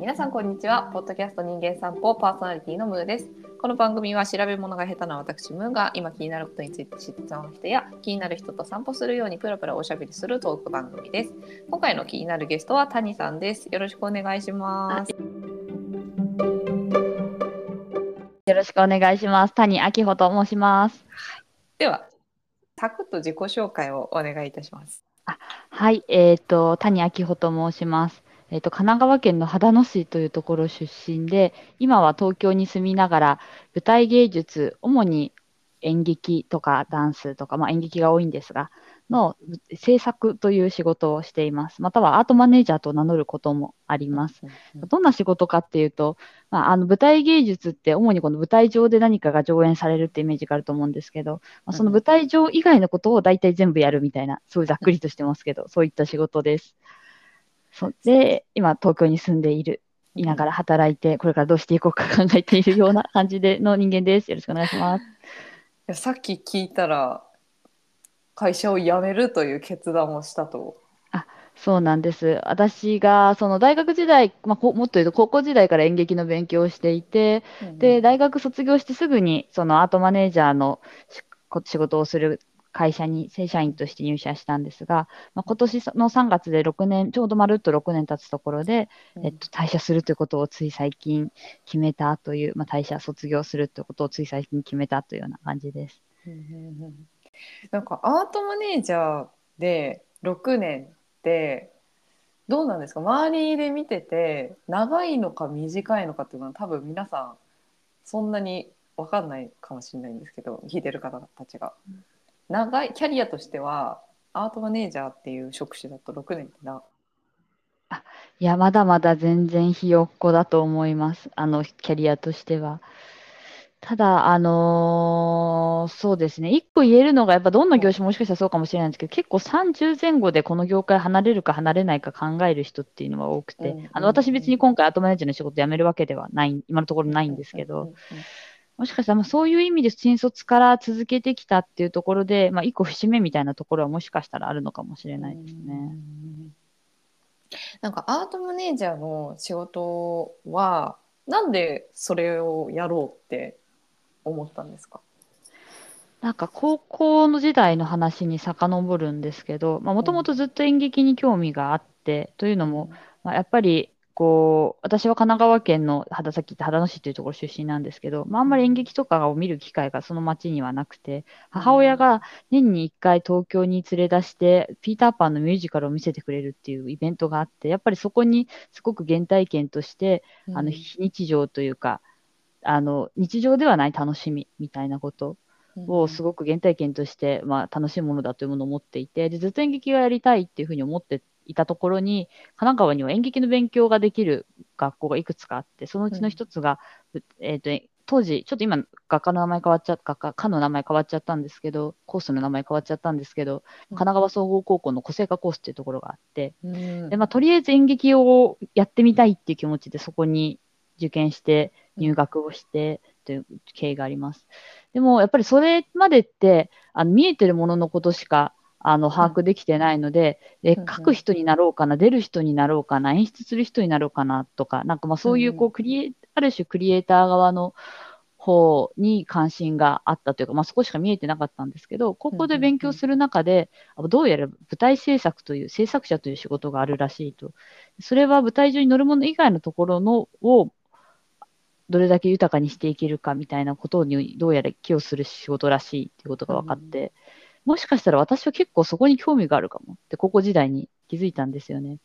皆さんこんにちは。ポッドキャスト人間散歩パーソナリティのムーです。この番組は調べ物が下手な私ムーが今気になることについて知っての人や気になる人と散歩するようにプラプラおしゃべりするトーク番組です。今回の気になるゲストは谷さんです。よろしくお願いします。よろしくお願いします。谷明穂と申します。ではサクッと自己紹介をお願いいたします。あはい、えっ、ー、と谷明穂と申しますえっと、神奈川県の秦野市というところ出身で、今は東京に住みながら、舞台芸術、主に演劇とかダンスとか、まあ、演劇が多いんですが、の制作という仕事をしています。またはアートマネージャーと名乗ることもあります。どんな仕事かっていうと、まあ、あの舞台芸術って主にこの舞台上で何かが上演されるってイメージがあると思うんですけど、まあ、その舞台上以外のことを大体全部やるみたいな、そういうざっくりとしてますけど、そういった仕事です。そうで、今、東京に住んでいる、いながら働いて、これからどうしていこうか考えているような感じでの人間です。よろしくお願いします。いやさっき聞いたら、会社を辞めるという決断をしたと。あそうなんです。私がその大学時代、まあ、もっと言うと高校時代から演劇の勉強をしていて、うんうん、で大学卒業してすぐにそのアートマネージャーの仕事をする会社に正社員として入社したんですが、まあ、今年の3月で6年、ちょうどまるっと6年経つところで、うん、えっと、退社するということをつい最近決めたという、まあ、退社、卒業するということをつい最近決めたというような感じです。なんかアートマネージャーで6年ってどうなんですか？周りで見てて長いのか短いのかっていうのは多分皆さんそんなに分かんないかもしれないんですけど聞いてる方たちが。うん長いキャリアとしてはアートマネージャーっていう職種だと6年ってな。あいやまだまだ全然ひよっこだと思います。あのキャリアとしては。ただ、あのー、そうですね、一個言えるのが、やっぱどんな業種もしかしたらそうかもしれないんですけど、結構30前後でこの業界離れるか離れないか考える人っていうのは多くて、あの私、別に今回、アートマネージャーの仕事辞めるわけではない、今のところないんですけど、もしかしたら、そういう意味で新卒から続けてきたっていうところで、まあ、一個節目みたいなところはもしかしたらあるのかもしれないですね。なんかアートマネージャーの仕事はなんでそれをやろうって思ったんですか？なんか高校の時代の話に遡るんですけど、もともとずっと演劇に興味があって、というのも、まあ、やっぱりこう、私は神奈川県の、さっき言った秦野市というところ出身なんですけど、まあ、あんまり演劇とかを見る機会がその町にはなくて、母親が年に1回東京に連れ出して、ピーターパンのミュージカルを見せてくれるっていうイベントがあって、やっぱりそこにすごく原体験として、あの、非日常というか、あの、日常ではない楽しみみたいなことをすごく原体験として、まあ、楽しいものだというものを持っていて、で、ずっと演劇をやりたいっていうふうに思っていたところに、神奈川には演劇の勉強ができる学校がいくつかあって、そのうちの一つが、うん、えっ、ー、と、当時、ちょっと今、画家の名前変わっちゃった、画家の名前変わっちゃったんですけど、コースの名前変わっちゃったんですけど、神奈川総合高校の個性科コースっていうところがあって、うん、でまあ、とりあえず演劇をやってみたいっていう気持ちでそこに受験して入学をしてという経緯があります。でもやっぱりそれまでってあの見えてるもののことしかあの把握できてないので、で書く人になろうかな、出る人になろうかな、演出する人になろうかなとか、なんかまあそういうこうクリエ、ある種クリエイター側の方に関心があったというか、まあ、そこしか見えてなかったんですけど、ここで勉強する中で、どうやら舞台制作という、制作者という仕事があるらしいと。それは舞台上に乗るもの以外のところのをどれだけ豊かにしていけるかみたいなことにどうやら寄与する仕事らしいっていうことが分かって、もしかしたら私は結構そこに興味があるかも。って高校時代に気づいたんですよね。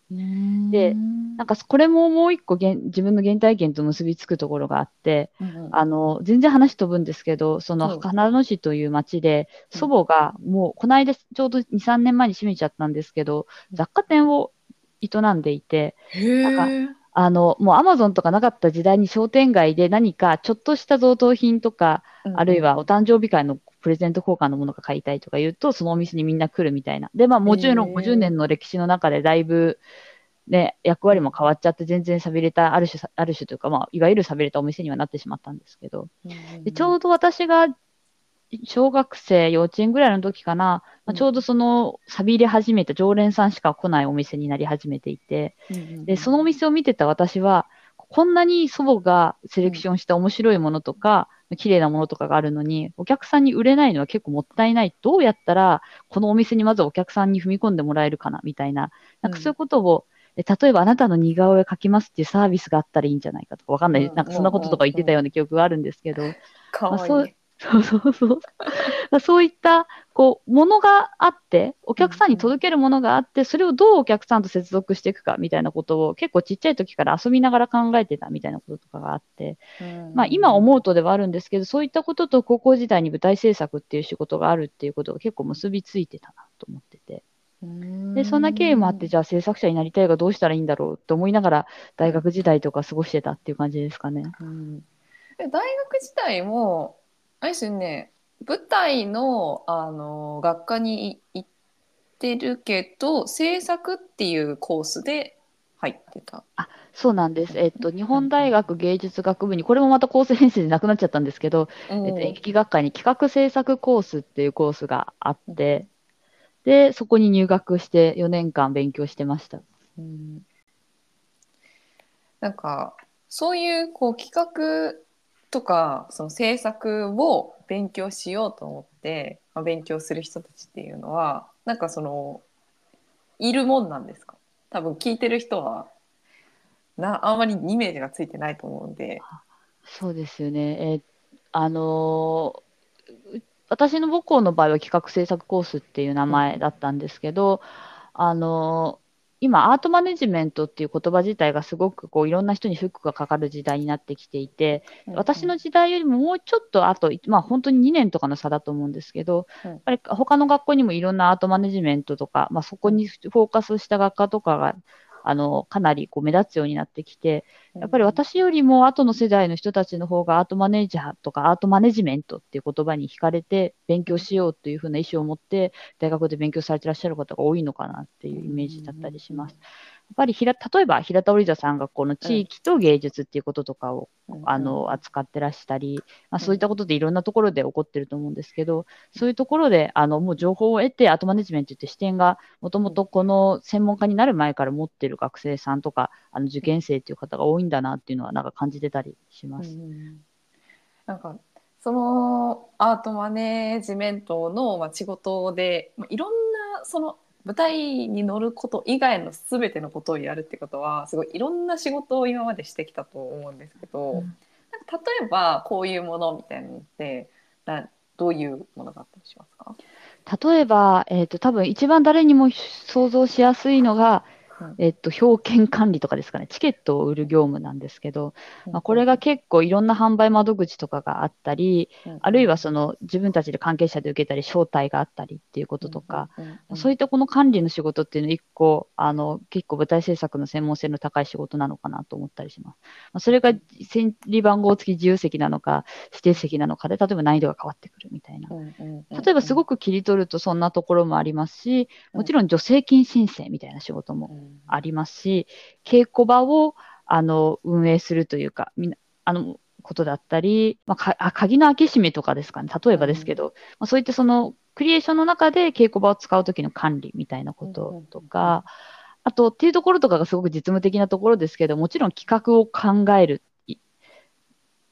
で、なんかこれももう一個自分の原体験と結びつくところがあって、うん、あの、全然話飛ぶんですけど、その花野市という町で、祖母がもうこの間ちょうど2、3年前に閉めちゃったんですけど、雑貨店を営んでいて、なんかあの、もうアマゾンとかなかった時代に商店街で何かちょっとした贈答品とか、うん、あるいはお誕生日会のプレゼント交換のものが買いたいとか言うと、そのお店にみんな来るみたいな。で、まあもちろん50年の歴史の中でだいぶ、ね、役割も変わっちゃって全然寂れた、ある種、ある種というか、まあ、いわゆる寂れたお店にはなってしまったんですけど、でちょうど私が小学生、幼稚園ぐらいの時かな、まあ、ちょうどその錆びれ始めた常連さんしか来ないお店になり始めていて、で、そのお店を見てた私は、こんなに祖母がセレクションした面白いものとか、綺麗なものとかがあるのに、お客さんに売れないのは結構もったいない。どうやったら、このお店にまずお客さんに踏み込んでもらえるかな、みたいな。なんかそういうことを、え例えばあなたの似顔絵描きますっていうサービスがあったらいいんじゃないかとか、わかんない。なんかそんなこととか言ってたような記憶があるんですけど、かわいい。まあそうそうそうそう。いった、こう、ものがあって、お客さんに届けるものがあって、それをどうお客さんと接続していくかみたいなことを結構ちっちゃい時から遊びながら考えてたみたいなこととかがあって、まあ今思うとではあるんですけど、そういったことと高校時代に舞台制作っていう仕事があるっていうことが結構結びついてたなと思ってて。うんで、そんな経緯もあって、じゃあ制作者になりたいがどうしたらいいんだろう？って思いながら大学時代とか過ごしてたっていう感じですかね。うんで大学時代もあれですよね舞台のあの学科に行ってるけど制作っていうコースで入ってた。そうなんです。えっと、日本大学芸術学部に、これもまた構成編成でなくなっちゃったんですけど、えっと、演劇学科に企画制作コースっていうコースがあって、で、そこに入学して4年間勉強してました。うんなんかそういうこう企画とかその制作を勉強しようと思って、まあ、勉強する人たちっていうのはなんかそのいるもんなんですか？多分聞いてる人はなあんまりイメージがついてないと思うんで。そうですよね。えあのー私の母校の場合は企画制作コースっていう名前だったんですけど、あの今、アートマネジメントっていう言葉自体がすごくこういろんな人にフックがかかる時代になってきていて、私の時代よりももうちょっとあと、まあ本当に2年とかの差だと思うんですけど、うんやっぱり他の学校にもいろんなアートマネジメントとか、まあそこにフォーカスした学科とかが、あの、かなりこう目立つようになってきて、やっぱり私よりも後の世代の人たちの方がアートマネージャーとかアートマネジメントっていう言葉に惹かれて勉強しようというふうな意思を持って大学で勉強されてらっしゃる方が多いのかなっていうイメージだったりします。やっぱりひら例えば平田織座さんがこの地域と芸術っていうこととかを、あの扱ってらしたり、まあ、そういったことでいろんなところで起こってると思うんですけど、そういうところであのもう情報を得てアートマネジメントって視点がもともとこの専門家になる前から持ってる学生さんとかあの受験生っていう方が多いんだなっていうのはなんか感じてたりします。うん。なんかそのアートマネジメントの、まあ、仕事で、まあ、いろんなその舞台に乗ること以外の全てのことをやるってことはすごいいろんな仕事を今までしてきたと思うんですけど、うん。なんか例えばこういうものみたいなのってなどういうものがあったりしますか、例えば、えっ、と、多分一番誰にも想像しやすいのが、うんえっと、表券管理とかですかね、チケットを売る業務なんですけど、まあ、これが結構いろんな販売窓口とかがあったり、あるいはその自分たちで関係者で受けたり、招待があったりっていうこととか、そういったこの管理の仕事っていうのは一個、あの、結構舞台制作の専門性の高い仕事なのかなと思ったりします。まあ、それが千里番号付き自由席なのか、指定席なのかで、例えば難易度が変わってくるみたいな。例えばすごく切り取るとそんなところもありますし、もちろん助成金申請みたいな仕事もありますし、稽古場をあの運営するというか、みんなあのことだったり、まあ、かあ鍵の開け閉めとかですかね、例えばですけど、まあ、そういったそのクリエーションの中で稽古場を使うときの管理みたいなこととか、あとっていうところとかがすごく実務的なところですけど、もちろん企画を考える。い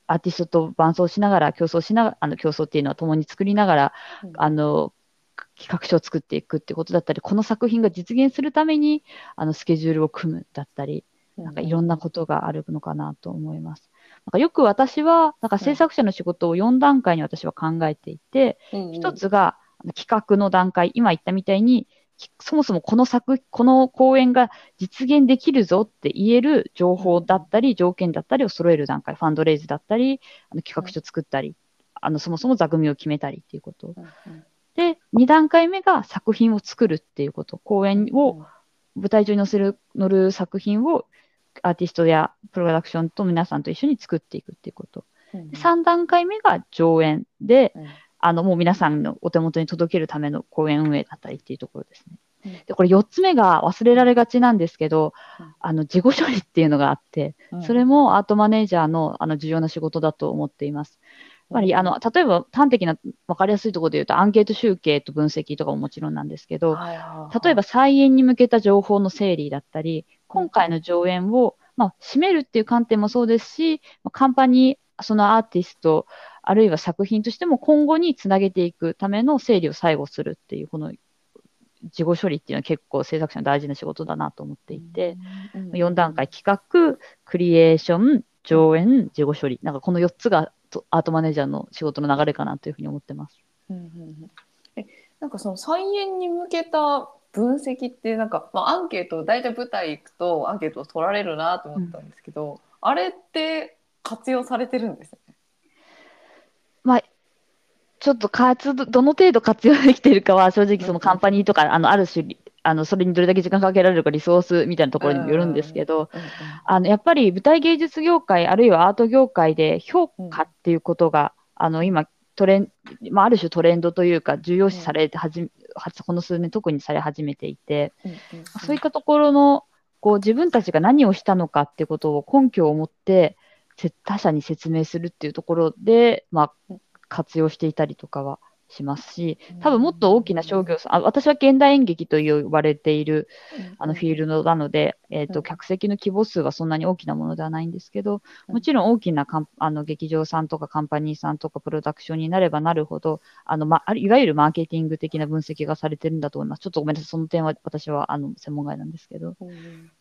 アーティストと伴走しながら、競争しながら、あの競争っていうのは共に作りながら、あの、企画書を作っていくってことだったり、この作品が実現するために、あの、スケジュールを組むだったり、なんかいろんなことがあるのかなと思います。なんかよく私は、なんか制作者の仕事を4段階に私は考えていて、一つが企画の段階、今言ったみたいに、そもそもこの作、この公演が実現できるぞって言える情報だったり、条件だったりを揃える段階、ファンドレイズだったり、あの企画書作ったり、あの、そもそも座組を決めたりっていうこと。で、2段階目が作品を作るっていうこと。公演を舞台上に載せる、乗る作品をアーティストやプロダクションと皆さんと一緒に作っていくっていうこと。3段階目が上演で、あの、もう皆さんのお手元に届けるための公演運営だったりっていうところですね。で、これ4つ目が忘れられがちなんですけど、あの、事後処理っていうのがあって、それもアートマネージャーのあの重要な仕事だと思っています。やっぱり、あの、例えば端的な、わかりやすいところで言うと、アンケート集計と分析とかももちろんなんですけど、例えば再演に向けた情報の整理だったり、今回の上演をまあ、締めるっていう観点もそうですし、カンパニー、そのアーティスト、あるいは作品としても今後につなげていくための整理を最後するっていう、この事後処理っていうのは結構制作者の大事な仕事だなと思っていて、うんうん、4段階企画、クリエーション、上演、事後処理。なんかこの4つがアートマネージャーの仕事の流れかなというふうに思ってます。うんうんうん、えなんかその再演に向けた分析ってなんか、まあ、アンケート大体舞台行くとアンケートを取られるなと思ったんですけど、うん、あれって活用されてるんですね？まあちょっと活どの程度活用できているかは正直そのカンパニーとか、あのある種あのそれにどれだけ時間かけられるかリソースみたいなところにもよるんですけど、あのやっぱり舞台芸術業界あるいはアート業界で評価っていうことが、あの今トレン、まあ、ある種トレンドというか重要視されてはじ、この数年特にされ始めていて、そういったところのこう自分たちが何をしたのかっていうことを根拠を持って他者に説明するっていうところで、まあ、活用していたりとかはしますし、多分もっと大きな商業さん、あ私は現代演劇と呼ばれているあのフィールドなので、えーと、客席の規模数はそんなに大きなものではないんですけど、もちろん大きなかんあの劇場さんとかカンパニーさんとかプロダクションになればなるほど、あのま、いわゆるマーケティング的な分析がされてるんだと思います。ちょっとごめんなさい、その点は私はあの専門外なんですけど。うん。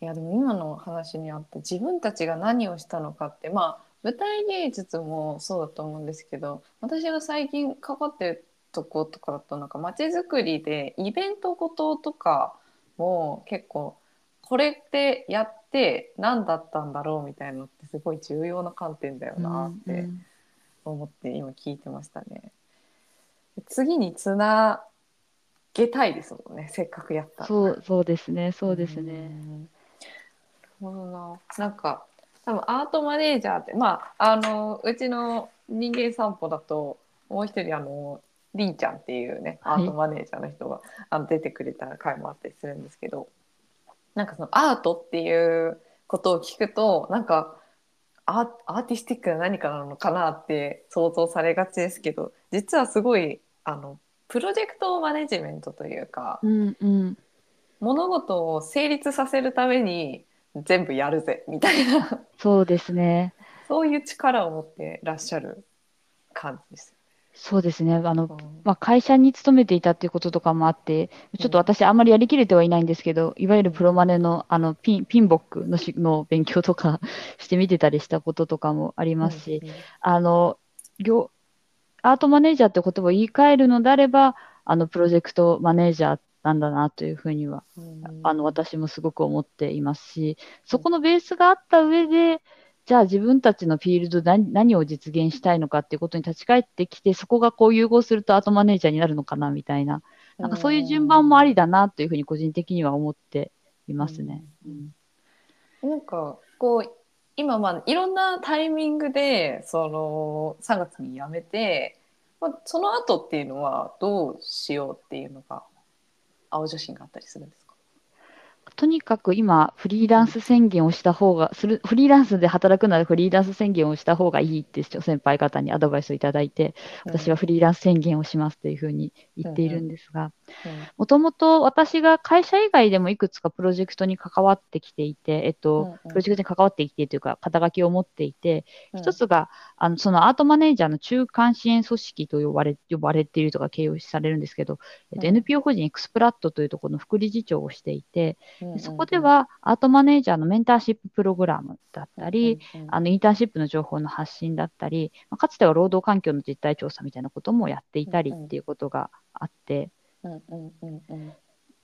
いやでも今の話にあって自分たちが何をしたのかってまあ舞台芸術もそうだと思うんですけど私が最近関わってるとことかだとなんか街づくりでイベントごととかも結構これってやって何だったんだろうみたいなのってすごい重要な観点だよなって思って今聞いてましたね。次につなげたいですもんねせっかくやったそうそうですねそうですね。なるほどな。なんか多分アートマネージャーってまああのうちの人間散歩だともう一人あのりんちゃんっていうねアートマネージャーの人が、はい、あの出てくれた回もあったりするんですけどなんかそのアートっていうことを聞くとなんかアーティスティックな何かなのかなって想像されがちですけど実はすごいあのプロジェクトマネジメントというか、うんうん、物事を成立させるために全部やるぜみたいな。そうですね。そういう力を持ってらっしゃる感じですそうですね。あの、まあ、会社に勤めていたっていうこととかもあって、ちょっと私あんまりやりきれてはいないんですけど、いわゆるプロマネのあのピンピンボックのしの勉強とか してみてたりしたこととかもありますし、あの、業アートマネージャーって言葉を言い換えるのであれば、あの、プロジェクトマネージャーなんだなというふうには、あの、私もすごく思っていますし、そこのベースがあった上で、じゃあ自分たちのフィールドで何を実現したいのかっていうことに立ち返ってきて、そこがこう融合するとアートマネージャーになるのかなみたいな、なんかそういう順番もありだなというふうに個人的には思っていますね。うん、なんかこう今まあいろんなタイミングでその3月に辞めて、まあ、その後っていうのはどうしようっていうのが青写真があったりするんですとにかく今、フリーランス宣言をした方が、するフリーランスで働くならフリーランス宣言をした方がいいって先輩方にアドバイスをいただいて、私はフリーランス宣言をしますというふうに言っているんですが、もともと私が会社以外でもいくつかプロジェクトに関わってきていて、えっと、プロジェクトに関わってきてというか、肩書きを持っていて、一つが、あのそのアートマネージャーの中間支援組織と呼ばれ呼ばれているとか形容されるんですけど、えっと、NPO 法人エクスプラットというところの副理事長をしていて、そこではアートマネージャーのメンターシッププログラムだったり、あのインターンシップの情報の発信だったり、まあ、かつては労働環境の実態調査みたいなこともやっていたりっていうことがあって、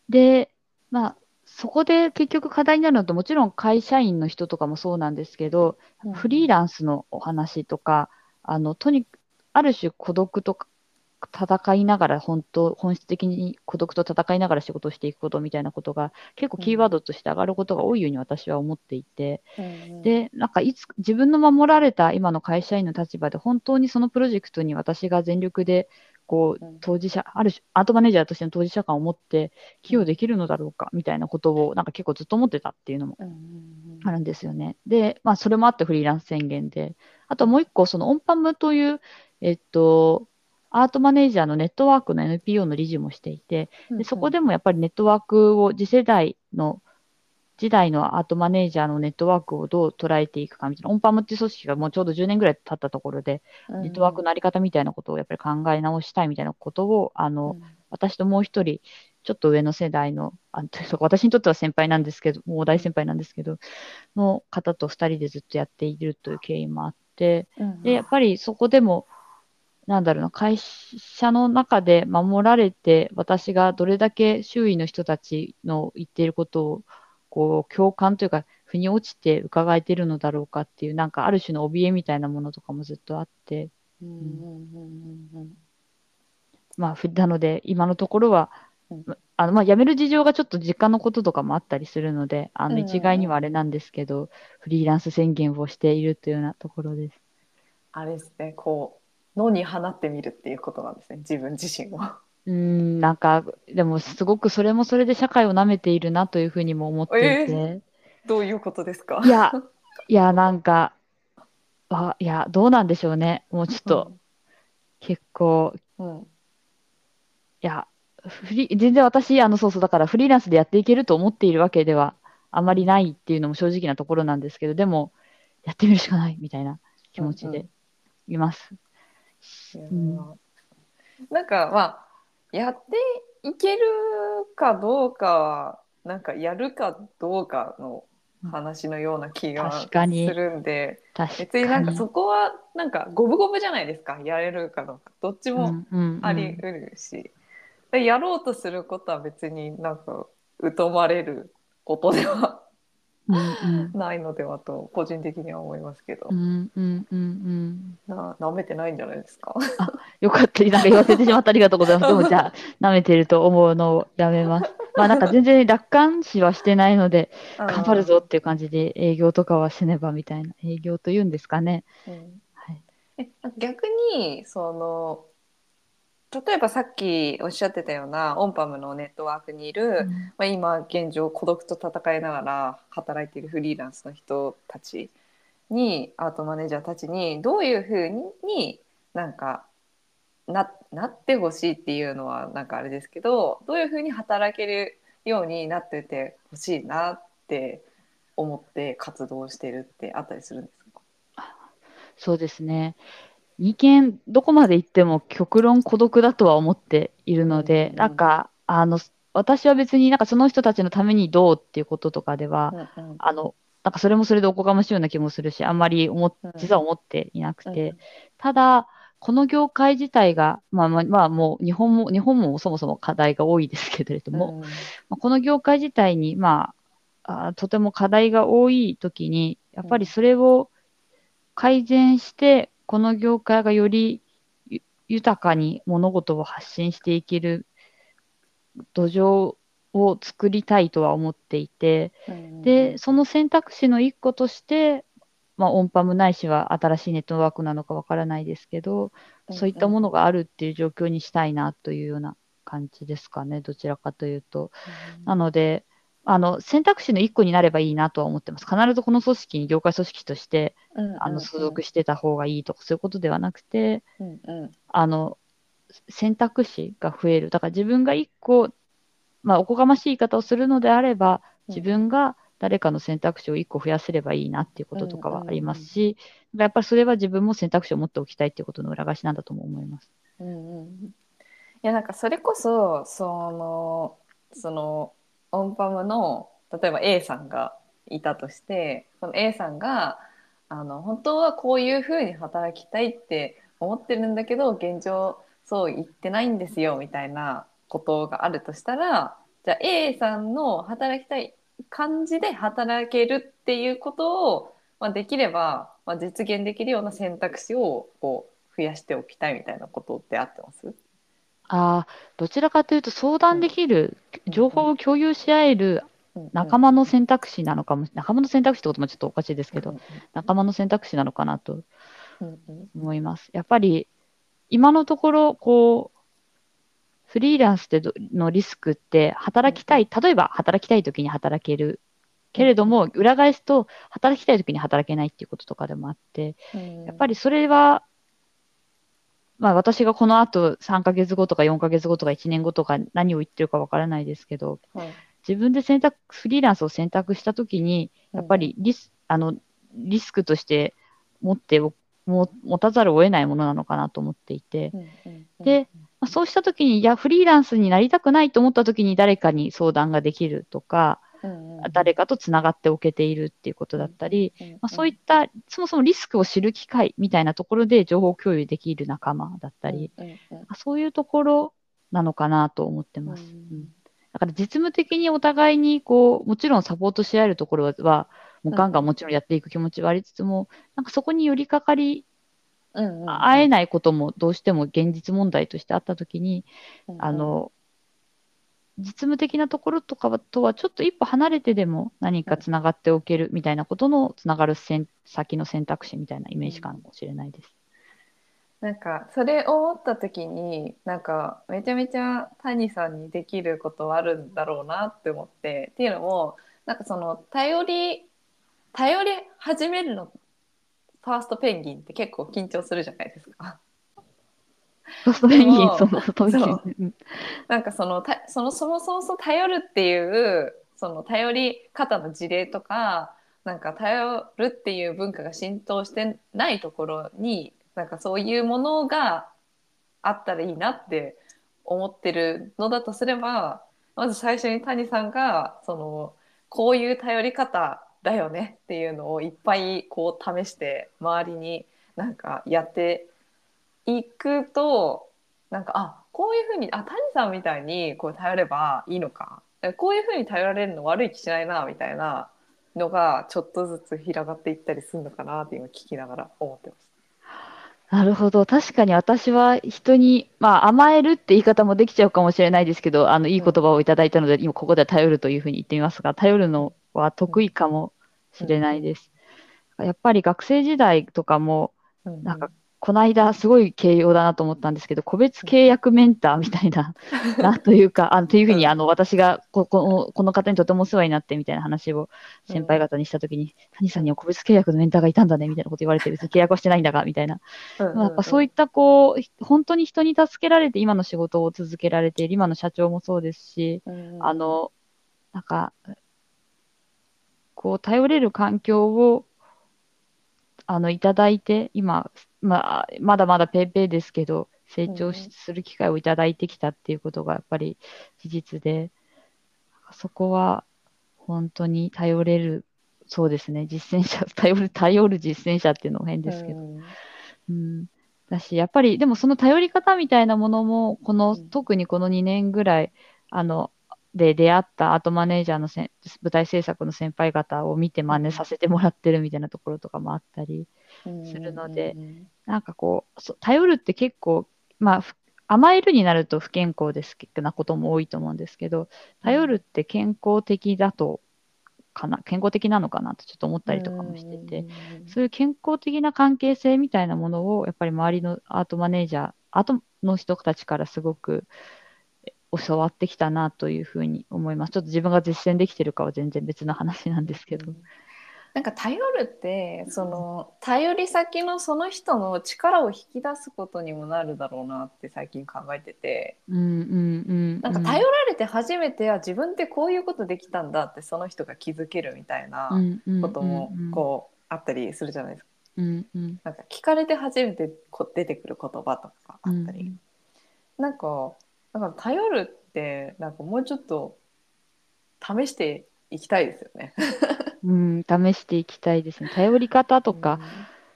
で、まあ、そこで結局課題になるのと、もちろん会社員の人とかもそうなんですけど、フリーランスのお話とか、あのとにある種孤独とか戦いながら本当、本質的に孤独と戦いながら仕事をしていくことみたいなことが結構キーワードとして上がることが多いように私は思っていて、うん、で、なんかいつ自分の守られた今の会社員の立場で本当にそのプロジェクトに私が全力でこう当事者、ある種アートマネージャーとしての当事者感を持って寄与できるのだろうかみたいなことをなんか結構ずっと思ってたっていうのもあるんですよね。で、まあそれもあってフリーランス宣言で、あともう一個そのオンパムという、えっと、アートマネージャーのネットワークの NPO の理事もしていて、でそこでもやっぱりネットワークを次世代の時代のアートマネージャーのネットワークをどう捉えていくかみたいな、オンパムって組織がもうちょうど10年ぐらい経ったところで、ネットワークのあり方みたいなことをやっぱり考え直したいみたいなことを、あの、私ともう一人、ちょっと上の世代の、あ私にとっては先輩なんですけど、もう大先輩なんですけど、の方と2人でずっとやっているという経緯もあって、で、やっぱりそこでも、なんだろうな、会社の中で守られて、私がどれだけ周囲の人たちの言っていることを、こう、共感というか、腑に落ちて伺えているのだろうかっていう、なんかある種の怯えみたいなものとかもずっとあって、まあ、なので、今のところは、あのまあ、辞める事情がちょっと実家のこととかもあったりするので、あの一概にはあれなんですけど、フリーランス宣言をしているというようなところです。あれですね、こう、野に放ってみるっていうことなんですね、自分自身を。うんなんか、でもすごくそれもそれで社会をなめているなというふうにも思っていて。えー、どういうことですか？いや、いや、なんか、あいや、どうなんでしょうね。もうちょっと、うん、結構、うん、いや、フリ全然私、あの、そうそう、だからフリーランスでやっていけると思っているわけではあまりないっていうのも正直なところなんですけど、でも、やってみるしかないみたいな気持ちでいます。うん、なんか、まあ、やっていけるかどうかは、なんかやるかどうかの話のような気がするんで別になんかそこはなんか五分五分じゃないですか。やれるかどうかどっちもありうるし、でやろうとすることは別になんか疎まれることではないのではと個人的には思いますけど、うんうんうんうん、な舐めてないんじゃないですか？あよかった。なんか言わせてしまってありがとうございます。でもじゃあ舐めてると思うのをやめます。まあなんか全然楽観視はしてないので頑張るぞっていう感じで営業とかはしねばみたいな営業というんですかね、うん。はい、え逆にその例えばさっきおっしゃってたようなオンパムのネットワークにいる、うん、まあ、今現状孤独と戦いながら働いているフリーランスの人たちにアートマネージャーたちにどういうふうになんかななってほしいっていうのはなんかあれですけどどういうふうに働けるようになっててほしいなって思って活動してるってあったりするんですか？そうですね二見どこまで行っても極論孤独だとは思っているので、うん、なんかあの私は別になんかその人たちのためにどうっていうこととかでは、うんうん、あのなんかそれもそれでおこがましいような気もするしあんまり思実は思っていなくて、うん、ただこの業界自体が、まあまあ、まあ、もう日本も、日本もそもそも課題が多いですけれども、うん、まあ、この業界自体に、まあ、あとても課題が多いときに、やっぱりそれを改善して、この業界がより豊かに物事を発信していける土壌を作りたいとは思っていて、うん、で、その選択肢の一個として、まあ、オンパムないしは新しいネットワークなのかわからないですけど、うん、そういったものがあるっていう状況にしたいなというような感じですかね、どちらかというと。うん、なので、あの選択肢の1個になればいいなとは思ってます。必ずこの組織に業界組織として、うんうんうん、あの所属してた方がいいとかそういうことではなくて、うんうん、あの選択肢が増える。だから自分が1個、まあ、おこがましい言い方をするのであれば、自分が誰かの選択肢を1個増やせればいいなっていうこととかはありますし、うんうんうん、やっぱりそれは自分も選択肢を持っておきたいっていうことの裏返しなんだとも思います。うんうん、いやなんかそれこそそのそのオンパムの例えば A さんがいたとしてその A さんがあの本当はこういうふうに働きたいって思ってるんだけど現状そう言ってないんですよみたいなことがあるとしたらじゃあ A さんの働きたい感じで働けるっていうことを、まあ、できれば、まあ、実現できるような選択肢をこう増やしておきたいみたいなことってあってます？あ、どちらかというと相談できる、情報を共有し合える仲間の選択肢なのかも、仲間の選択肢ってこともちょっとおかしいですけど、仲間の選択肢なのかなと思います。やっぱり今のところ、こう、フリーランスでのリスクって働きたい、例えば働きたい時に働ける。けれども、裏返すと働きたい時に働けないっていうこととかでもあって、やっぱりそれはまあ私がこの後3ヶ月後とか4ヶ月後とか1年後とか何を言ってるかわからないですけど、はい、自分で選択、フリーランスを選択したときに、やっぱりリス,、あのリスクとして持っておも持たざるを得ないものなのかなと思っていて、で、まあ、そうしたときに、いや、フリーランスになりたくないと思ったときに誰かに相談ができるとか、誰かとつながっておけているっていうことだったり、まあ、そういったそもそもリスクを知る機会みたいなところで情報共有できる仲間だったり、そういうところなのかなと思ってます。うんだから実務的にお互いにこう、もちろんサポートし合えるところは、もうガンガンもちろんやっていく気持ちはありつつも、なんかそこに寄りかかり、会えないこともどうしても現実問題としてあったときに、あの、実務的なところとかとはちょっと一歩離れてでも何かつながっておけるみたいなことのつながる先の選択肢みたいなイメージかもしれないです。なんかそれを思った時になんかめちゃめちゃ谷さんにできることはあるんだろうなって思ってっていうのもなんかその頼り頼り始めるのファーストペンギンって結構緊張するじゃないですか。ファーストペンギンその そう。なんかそのたそのそもそも頼るっていうその頼り方の事例とかなんか頼るっていう文化が浸透してないところになんかそういうものがあったらいいなって思ってるのだとすればまず最初に谷さんがそのこういう頼り方だよねっていうのをいっぱいこう試して周りになんかやっていくとなんかあこういうふうにあ谷さんみたいにこう頼ればいいのかこういうふうに頼られるの悪い気しないなみたいなのがちょっとずつ広がっていったりするのかなって今聞きながら思ってます。なるほど。確かに私は人に、まあ、甘えるって言い方もできちゃうかもしれないですけど、あの、いい言葉をいただいたので、今ここでは頼るというふうに言ってみますが、頼るのは得意かもしれないです。やっぱり学生時代とかも、なんかこの間、すごい形容だなと思ったんですけど、個別契約メンターみたいな、なというか、あのというふうにあの私がここのこの方にとてもお世話になってみたいな話を先輩方にしたときに、谷さんには個別契約のメンターがいたんだねみたいなこと言われて、別に契約はしてないんだがみたいな、やっぱそういったこう、本当に人に助けられて、今の仕事を続けられている、今の社長もそうですし、あの、なんか、こう、頼れる環境をあのいただいて、今、まあ、まだまだペーペーですけど、成長する機会をいただいてきたっていうことがやっぱり事実で、そこは本当に頼れる、そうですね、実践者、頼る、頼る実践者っていうのも変ですけど。うん、うん、だし、やっぱり、でもその頼り方みたいなものも、この、特にこの2年ぐらい、あの、で出会ったアートマネージャーのせ舞台制作の先輩方を見て真似させてもらってるみたいなところとかもあったりするので、なんかこう、頼るって結構、まあ、甘えるになると不健康ですなことも多いと思うんですけど、頼るって健康的だとかな、健康的なのかなとちょっと思ったりとかもしてて、そういう健康的な関係性みたいなものを、やっぱり周りのアートマネージャー、アートの人たちからすごく教わってきたなというふうに思います。ちょっと自分が実践できてるかは全然別の話なんですけど。なんか頼るってその頼り先のその人の力を引き出すことにもなるだろうなって最近考えてて、うんうんうん、なんか頼られて初めては自分ってこういうことできたんだってその人が気づけるみたいなこともこうあったりするじゃないですか。うんうん、なんか聞かれて初めてこ出てくる言葉とかあったり、うん、なんかだから頼るってなんかもうちょっと試していきたいですよね。うん、試していきたいですね。頼り方とか、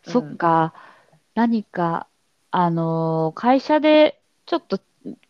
うん、そっか、うん、何か、あのー、会社でちょっと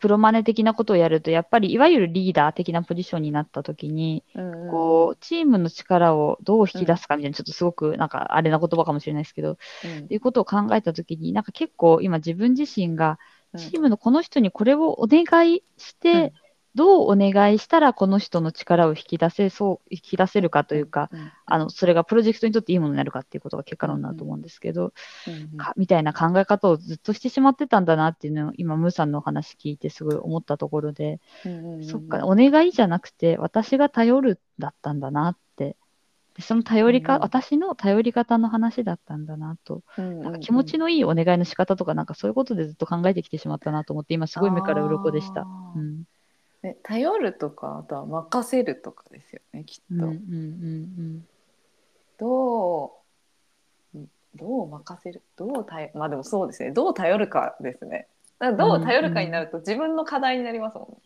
プロマネ的なことをやると、やっぱりいわゆるリーダー的なポジションになったときに、うんこう、チームの力をどう引き出すかみたいな、ちょっとすごくなんかあれな言葉かもしれないですけど、うん、っていうことを考えたときに、なんか結構今自分自身が、チームのこの人にこれをお願いして、どうお願いしたらこの人の力を引き出せそう、引き出せるかというか、うん、あの、それがプロジェクトにとっていいものになるかっていうことが結果論だと思うんですけど、うんかみたいな考え方をずっとしてしまってたんだなっていうのを今、ムーさんのお話聞いてすごい思ったところで、そっか、お願いじゃなくて私が頼るだったんだなって、その頼りか、うん、私の頼り方の話だったんだなと、なんか気持ちのいいお願いの仕方とか、なんかそういうことでずっと考えてきてしまったなと思って、今すごい目から鱗でした。うんね、頼るとかあとは任せるとかですよねきっと、うんうんうんどうどう任せる？どう頼まあでもそうですね。どう頼るかですね。だからどう頼るかになると自分の課題になりますもんね、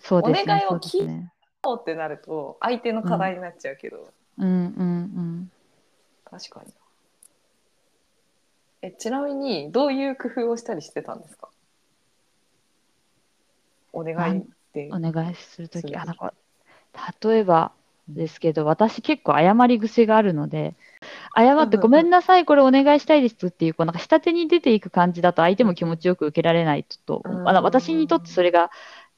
そうですね。お願いをそうですね。どうってなると相手の課題になっちゃうけど、うんうんうん。確かに。なえちなみにどういう工夫をしたりしてたんですか？お願いって。お願いするとき、あ、なんか、例えばですけど、私結構謝り癖があるので、謝ってごめんなさい、これお願いしたいですっていう、こうなんか下手に出ていく感じだと相手も気持ちよく受けられないと、うんあの私にとってそれが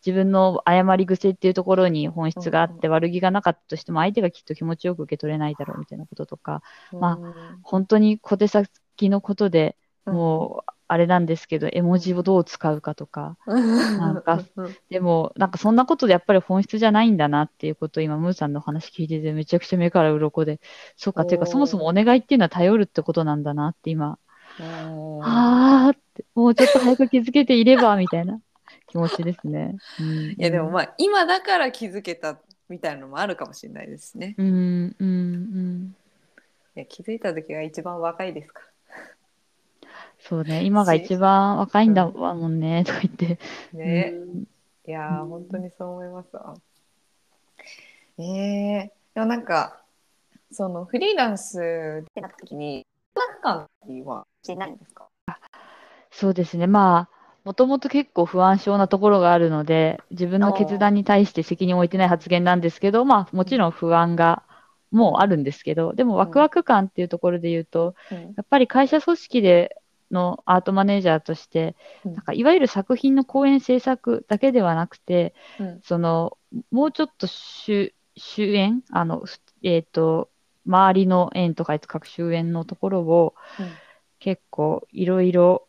自分の謝り癖っていうところに本質があって悪気がなかったとしても相手がきっと気持ちよく受け取れないだろうみたいなこととか、ま本当に小手先のことでもうあれなんですけど、絵文字をどう使うかとか、なんかでも、なんかそんなことでやっぱり本質じゃないんだなっていうことを今、ムーさんのお話聞いてて、めちゃくちゃ目から鱗で、そうか、ていうか、そもそもお願いっていうのは頼るってことなんだなって今、うんあーって、もうちょっと早く気づけていれば、みたいな 気持ちですね。うん、いやでもまあ今だから気づけたみたいなのもあるかもしれないですね。うん、うん、うん。いや気づいた時が一番若いですかそうね、今が一番若いんだわもんね、とか言って。ら。ね、うんいやー、うん本当にそう思いますわ。えー、でもなんかそのフリーランスってなった時に不安感はしてないんですか？そうですね。まあ、もともと結構不安症なところがあるので、自分の決断に対して責任を置いてない発言なんですけど、まあ、もちろん不安がもうあるんですけど、でもワクワク感っていうところで言うと、うんやっぱり会社組織でのアートマネージャーとして、うん。なんかいわゆる作品の講演制作だけではなくて、うん。その、もうちょっと主、主演、あの、ふえっ、と、周りの縁とか書く周縁のところを、うん。結構いろいろ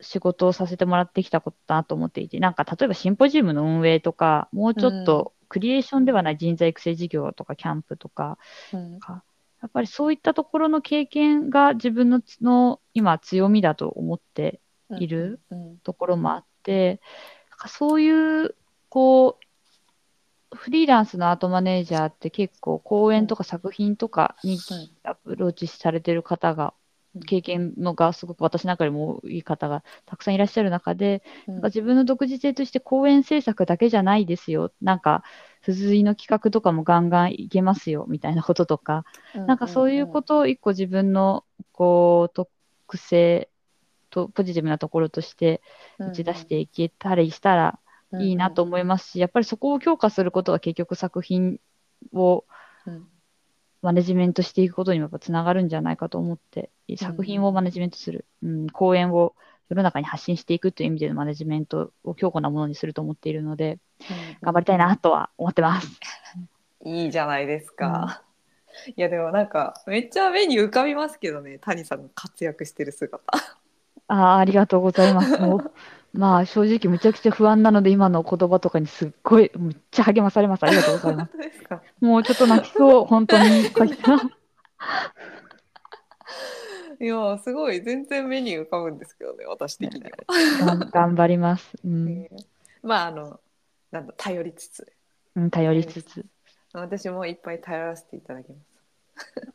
仕事をさせてもらってきたことだなと思っていて、なんか例えばシンポジウムの運営とか、もうちょっとクリエーションではない人材育成事業とかキャンプとか、うんやっぱりそういったところの経験が自分のつの今強みだと思っているうん。ところもあって、なんかそういう、こう、フリーランスのアートマネージャーって結構講演とか作品とかにうんアプローチされてる方がうん、経験のがすごく私なんかよりも多い方がたくさんいらっしゃる中で、うん。なんか自分の独自性として講演制作だけじゃないですよ。なんか、付随の企画とかもガンガンいけますよ、みたいなこととか、なんかそういうことを一個自分の、こう、特性とポジティブなところとして打ち出していけたりしたらいいなと思いますし、やっぱりそこを強化することは結局作品をうんマネジメントしていくことにもやっぱつながるんじゃないかと思って、作品をマネジメントする、うん、講演を世の中に発信していくという意味でのマネジメントを強固なものにすると思っているので、頑張りたいなとは思ってます。いいじゃないですか。いやでもなんかめっちゃ目に浮かびますけどね谷さんの活躍してる姿。ああ、ありがとうございます。まあ正直むちゃくちゃ不安なので今の言葉とかにすっごいむっちゃ励まされます。ありがとうございます。すか？もうちょっと泣きそう、本当に。いやすごい全然目に浮かぶんですけどね私的には。頑張ります。うん、えーまああのなんだ頼りつつうん、頼りつつ。私もいっぱい頼らせていただきます。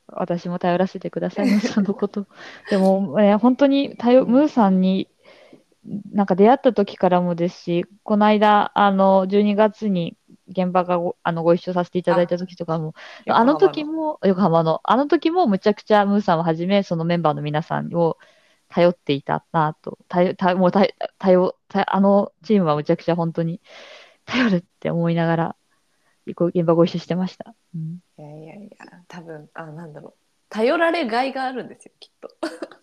私も頼らせてください、ムーさんのこと。でも、ね、本当に頼、ムーさんに、なんか出会った時からもですし、この間、あの、12月に現場がごあのご一緒させていただいた時とかも、あの時も、横浜の、あの時もむちゃくちゃムーさんをはじめ、そのメンバーの皆さんを頼っていたなと、頼、たもうた頼、たあのチームはむちゃくちゃ本当に頼るって思いながら、こう現場ご一緒してました。うん。いやいやいや多分あなんだろう。頼られがいがあるんですよきっと。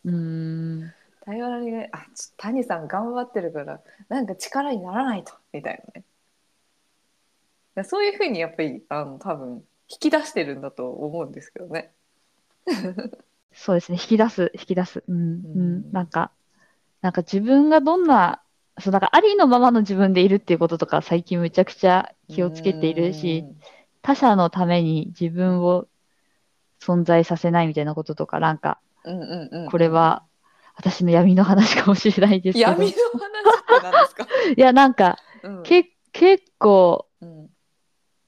うーん頼られあちょ谷さん頑張ってるからなんか力にならないとみたいなね。そういうふうにやっぱりあの多分引き出してるんだと思うんですけどね。そうですね、引き出す、引き出す。うん、ううんん、なんか、なんか自分がどんな、そう、なんかありのままの自分でいるっていうこととか、最近めちゃくちゃ気をつけているし、他者のために自分を存在させないみたいなこととか、なんか、これは私の闇の話かもしれないですけど、闇の話って何ですか、いや、なんか、うん。結結構、うん。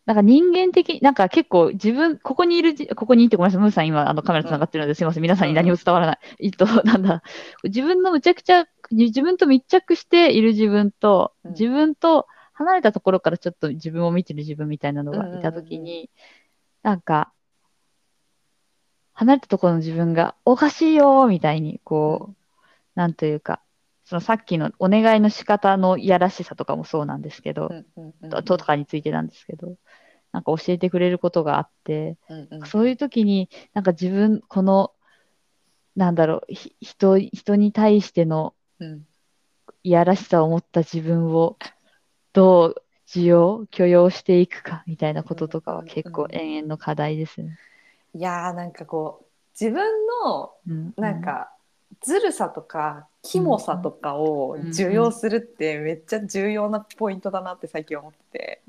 なんか人間的、なんか結構自分、ここにいるじ、ここにいてごめんなさい、ムーさん今あのカメラ繋がってるので、すいません、皆さんに何も伝わらない。えっと、なんだ、自分のむちゃくちゃ、自分と密着している自分と、うん。自分と離れたところからちょっと自分を見てる自分みたいなのがいたときうんうんうんに、なんか、離れたところの自分がおかしいよーみたいに、こう、なんというか、そのさっきのお願いの仕方のいやらしさとかもそうなんですけど、ととかについてなんですけど、なんか教えてくれることがあって、うんうん。そういう時に、なんか自分、この、なんだろう、ひ人、人に対してのうん。いやらしさを持った自分をどう受容、許容していくかみたいなこととかは結構延々の課題ですね。いやーなんかこう自分のうん、なんかずるさとかキモさとかをうん受容するってめっちゃ重要なポイントだなって最近思ってて。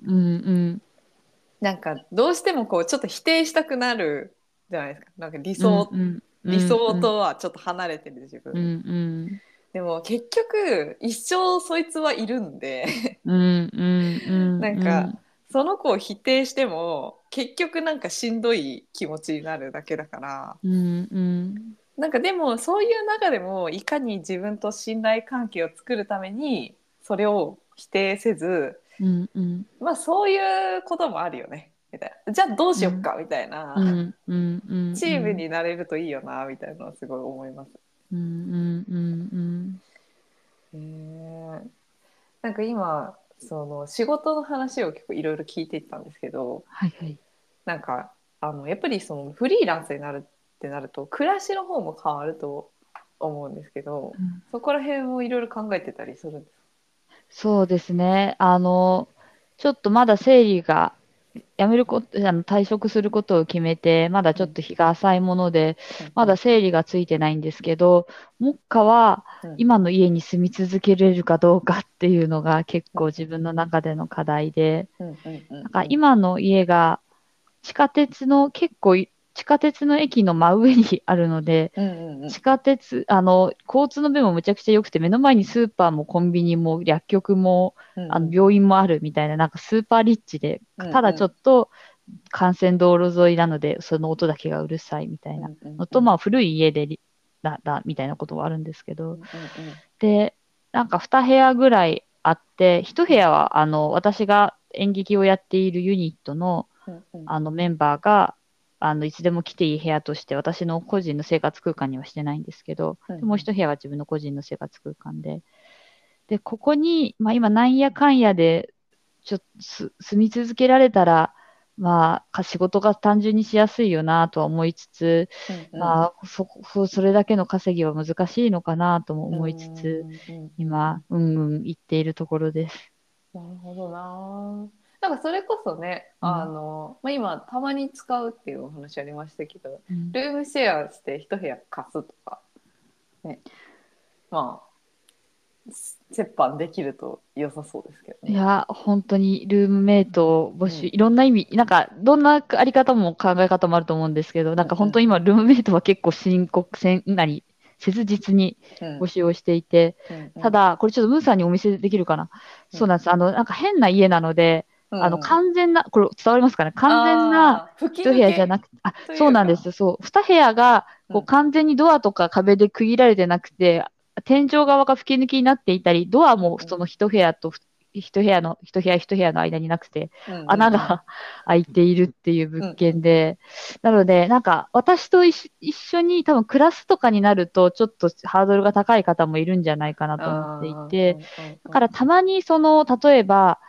なんかどうしてもこうちょっと否定したくなるじゃないですか。なんか理想、うん、うん理想とはちょっと離れてる自分、うん、うん、でも結局一生そいつはいるんで。うん、うん、うん、なんかその子を否定しても結局なんかしんどい気持ちになるだけだから。うん、うん、なんかでもそういう中でもいかに自分と信頼関係を作るためにそれを否定せずうん、うん、まあそういうこともあるよね。みたいな。じゃあどうしよっかみたいな、うん、うん、うん、チームになれるといいよなみたいなのはすごい思います。うん、うん、うん、へーなんか今その仕事の話を結構いろいろ聞いていったんですけどはい、はい。なんかあのやっぱりそのフリーランスになるってなると暮らしの方も変わると思うんですけどうんそこら辺をいろいろ考えてたりするんですそうですね。あの、ちょっとまだ整理が、辞めること、あの退職することを決めて、まだちょっと日が浅いもので、かまだ整理がついてないんですけど、目下はうん。今の家に住み続けれるかどうかっていうのが結構自分の中での課題で、なんか今の家が地下鉄の結構い地下鉄の駅の真上にあるので、うんうんうん。地下鉄、あの、交通の便もむちゃくちゃ良くて、目の前にスーパーもコンビニも薬局も、うんあの病院もあるみたいな、なんかスーパーリッチで、うんうん。ただちょっと幹線道路沿いなので、その音だけがうるさいみたいなうんうんうん。のと、まあ古い家でりだ、だ、みたいなことはあるんですけど。うんうん、で、なんか2部屋ぐらいあって、1部屋は、あの、私が演劇をやっているユニットの、うんうん。あのメンバーが、あの、いつでも来ていい部屋として、私の個人の生活空間にはしてないんですけど、うんでもう一部屋は自分の個人の生活空間で、で、ここに、まあ今、なんやかんやで、ちょっとす住み続けられたら、まあ、か仕事が単純にしやすいよなとは思いつつ、うんうんまあ、そ、そそれだけの稼ぎは難しいのかなとも思いつつ、うんうんうん今、うんうん言っているところです。なるほどな。なんかそれこそね、うん。あの、まあ、今たまに使うっていうお話ありましたけど、うん。ルームシェアして一部屋貸すとか、ね、まあ、折半できると良さそうですけどね。いや、本当にルームメイトを募集、うん。いろんな意味、なんか、どんなあり方も考え方もあると思うんですけど、なんか本当に今、ルームメイトは結構深刻、せん、なに、切実にうん。募集をしていて、うん。た、だ、これちょっとムーさんにお見せできるかな。うん。そうなんです。あの、なんか変な家なので、うんあの、完全な、これ伝わりますかね？完全な、一部屋じゃ抜なくて、あそうなんです。そう。二部屋が、こううん。完全にドアとか壁で区切られてなくて、天井側が吹き抜きになっていたり、ドアもその一部屋と一部屋の、一部屋一部屋の間になくて、けうん穴が 開いているっていう物件で、なので、なんか私と一緒一緒に多分クラスとかになると、ちょっとハードルが高い方もいるんじゃないかなと思っていて、、だからたまにその、例えば、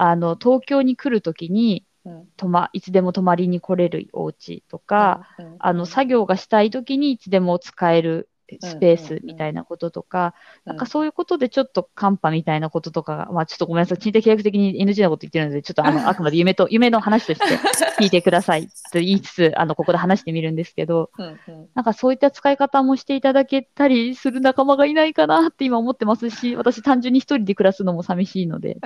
あの、東京に来るときに、ら、うん。泊ま、いつでも泊まりに来れるお家とか、、うん。うん。あの、作業がしたいときにいつでも使えるスペーうんうんうんスみたいなこととか、うん。なんかそういうことでちょっとカンパみたいなこととかが、まあちょっとごめんなさい、賃貸契約的に NG なこと言ってるので、ちょっとあの、あくまで夢と、夢の話として聞いてくださいと言いつつ、あの、ここで話してみるんですけど、うんうん。なんかそういった使い方もしていただけたりする仲間がいないかなって今思ってますし、私単純に一人で暮らすのも寂しいので、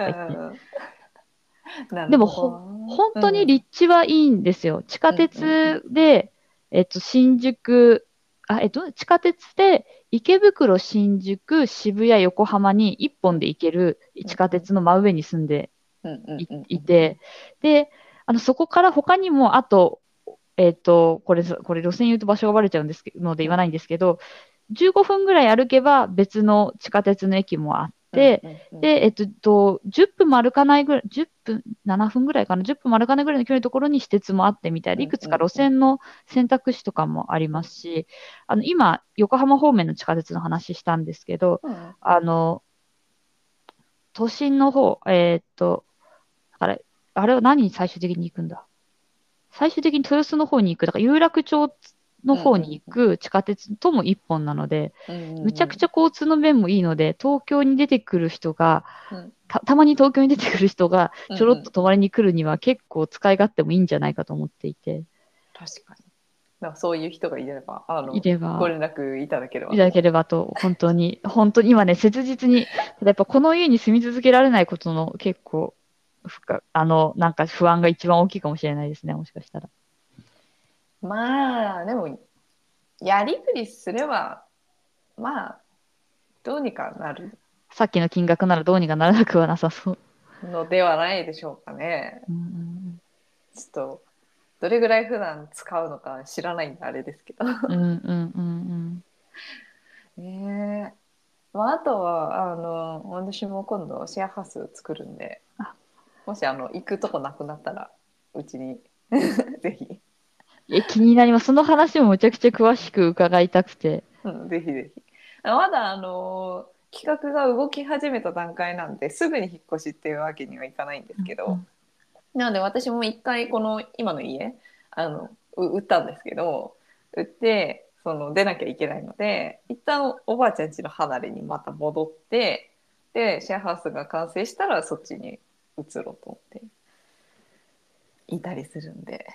でもほ本当に立地はいいんですよ。地下鉄で、えっと、新宿、あ、えっと、地下鉄で池袋、新宿、渋谷、横浜に一本で行ける地下鉄の真上に住んでうんうんいて、で、あの、そこから他にも、あと、えっ、と、これ、これ路線言うと場所がバレちゃうんですけので言わないんですけど、15分ぐらい歩けば別の地下鉄の駅もあっで、えっと、と10分も歩かないぐらい、10分、7分ぐらいかな、10分も歩かないぐらいの距離のところに私鉄もあってみたいで、いくつか路線の選択肢とかもありますし、あの、今、横浜方面の地下鉄の話したんですけど、うん。あの、都心の方、えーっと、あれ、あれは何に最終的に行くんだ？最終的に豊洲の方に行く、だから有楽町の方に行く地下鉄とも一本なので、むちゃくちゃ交通の便もいいので、東京に出てくる人が、うんたたまに東京に出てくる人がうんちょろっと泊まりに来るには結構使い勝手もいいんじゃないかと思っていて、確かに。なんかそういう人がいれば、あのいればご連絡いただければ。いただければと、本当に、本当に今ね、切実に、やっぱこの家に住み続けられないことの結構、深あの、なんか不安が一番大きいかもしれないですね、もしかしたら。まあ、でも、やりくりすれば、まあ、どうにかなるさっきの金額ならどうにかならなくはなさそう。のではないでしょうかね。うんうんちょっと、どれぐらい普段使うのか知らないんであれですけど。うんうんうんうん ねえ。まあ、あとは、あの、私も今度シェアハウス作るんであ、もし、あの、行くとこなくなったら、うちに、ぜひ、え、気になります。その話もむちゃくちゃ詳しく伺いたくて。うん、ぜひぜひ。あまだ、あの、企画が動き始めた段階なんで、すぐに引っ越しっていうわけにはいかないんですけど、うんなので私も一回この今の家あのう売ったんですけど売ってその出なきゃいけないので一旦おばあちゃん家の離れにまた戻ってでシェアハウスが完成したらそっちに移ろうと思っていたりするんで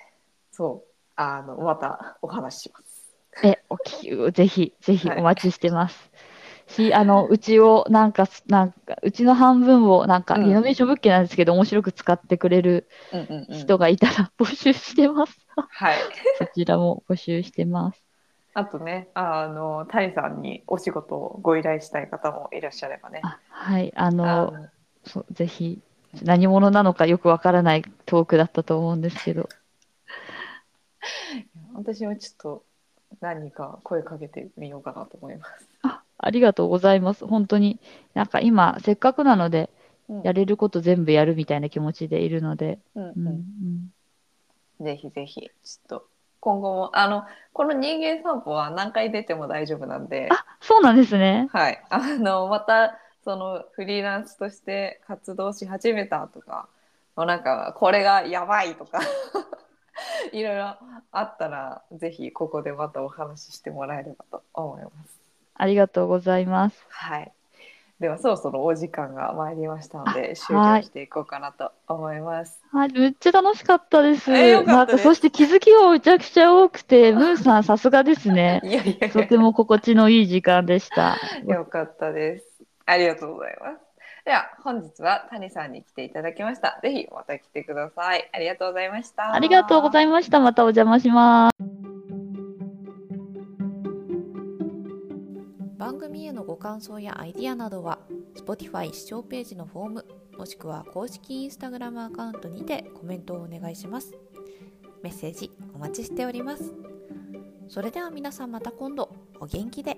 そうあのまたお話しします。え、お聞き、ぜひ、ぜひはいお待ちしてます。し、あの、うちを、なんか、なんか、うちの半分を、なんか、うんリノベーション物件なんですけど、面白く使ってくれる人がいたら募集してます。はい そちらも募集してます。あとねあの谷さんにお仕事をご依頼したい方もいらっしゃればね。あはい、ああの、のそうぜひ、何者なのかよくわからないトークだったと思うんですけど、私もちょっと何人か声かけてみようかなと思います。あありがとうございます。本当に、なんか今、せっかくなので、うん。やれること全部やるみたいな気持ちでいるので、うんうん。ううん。ぜひぜひちょっと今後もあのこの人間散歩は何回出ても大丈夫なんで、あ、そうなんですね。はい。あのまたそのフリーランスとして活動し始めたとか、もうなんかこれがやばいとか いろいろあったらぜひここでまたお話ししてもらえればと思います。ありがとうございます。はい。ではそろそろお時間が参りましたので終はい了していこうかなと思います。はい、めっちゃ楽しかったです。えよかったですなんか、そして気づきがめちゃくちゃ多くて、ムーさんさすがですね。いやいやいとても心地のいい時間でした。やよかったです。ありがとうございます。では本日は谷さんに来ていただきました。ぜひまた来てください。ありがとうございました。ありがとうございいました。またお邪魔します。番組へのご感想やアイディアなどは Spotify 視聴ページのフォームもしくは公式 Instagram アカウントにてコメントをお願いしますメッセージお待ちしておりますそれでは皆さんまた今度お元気で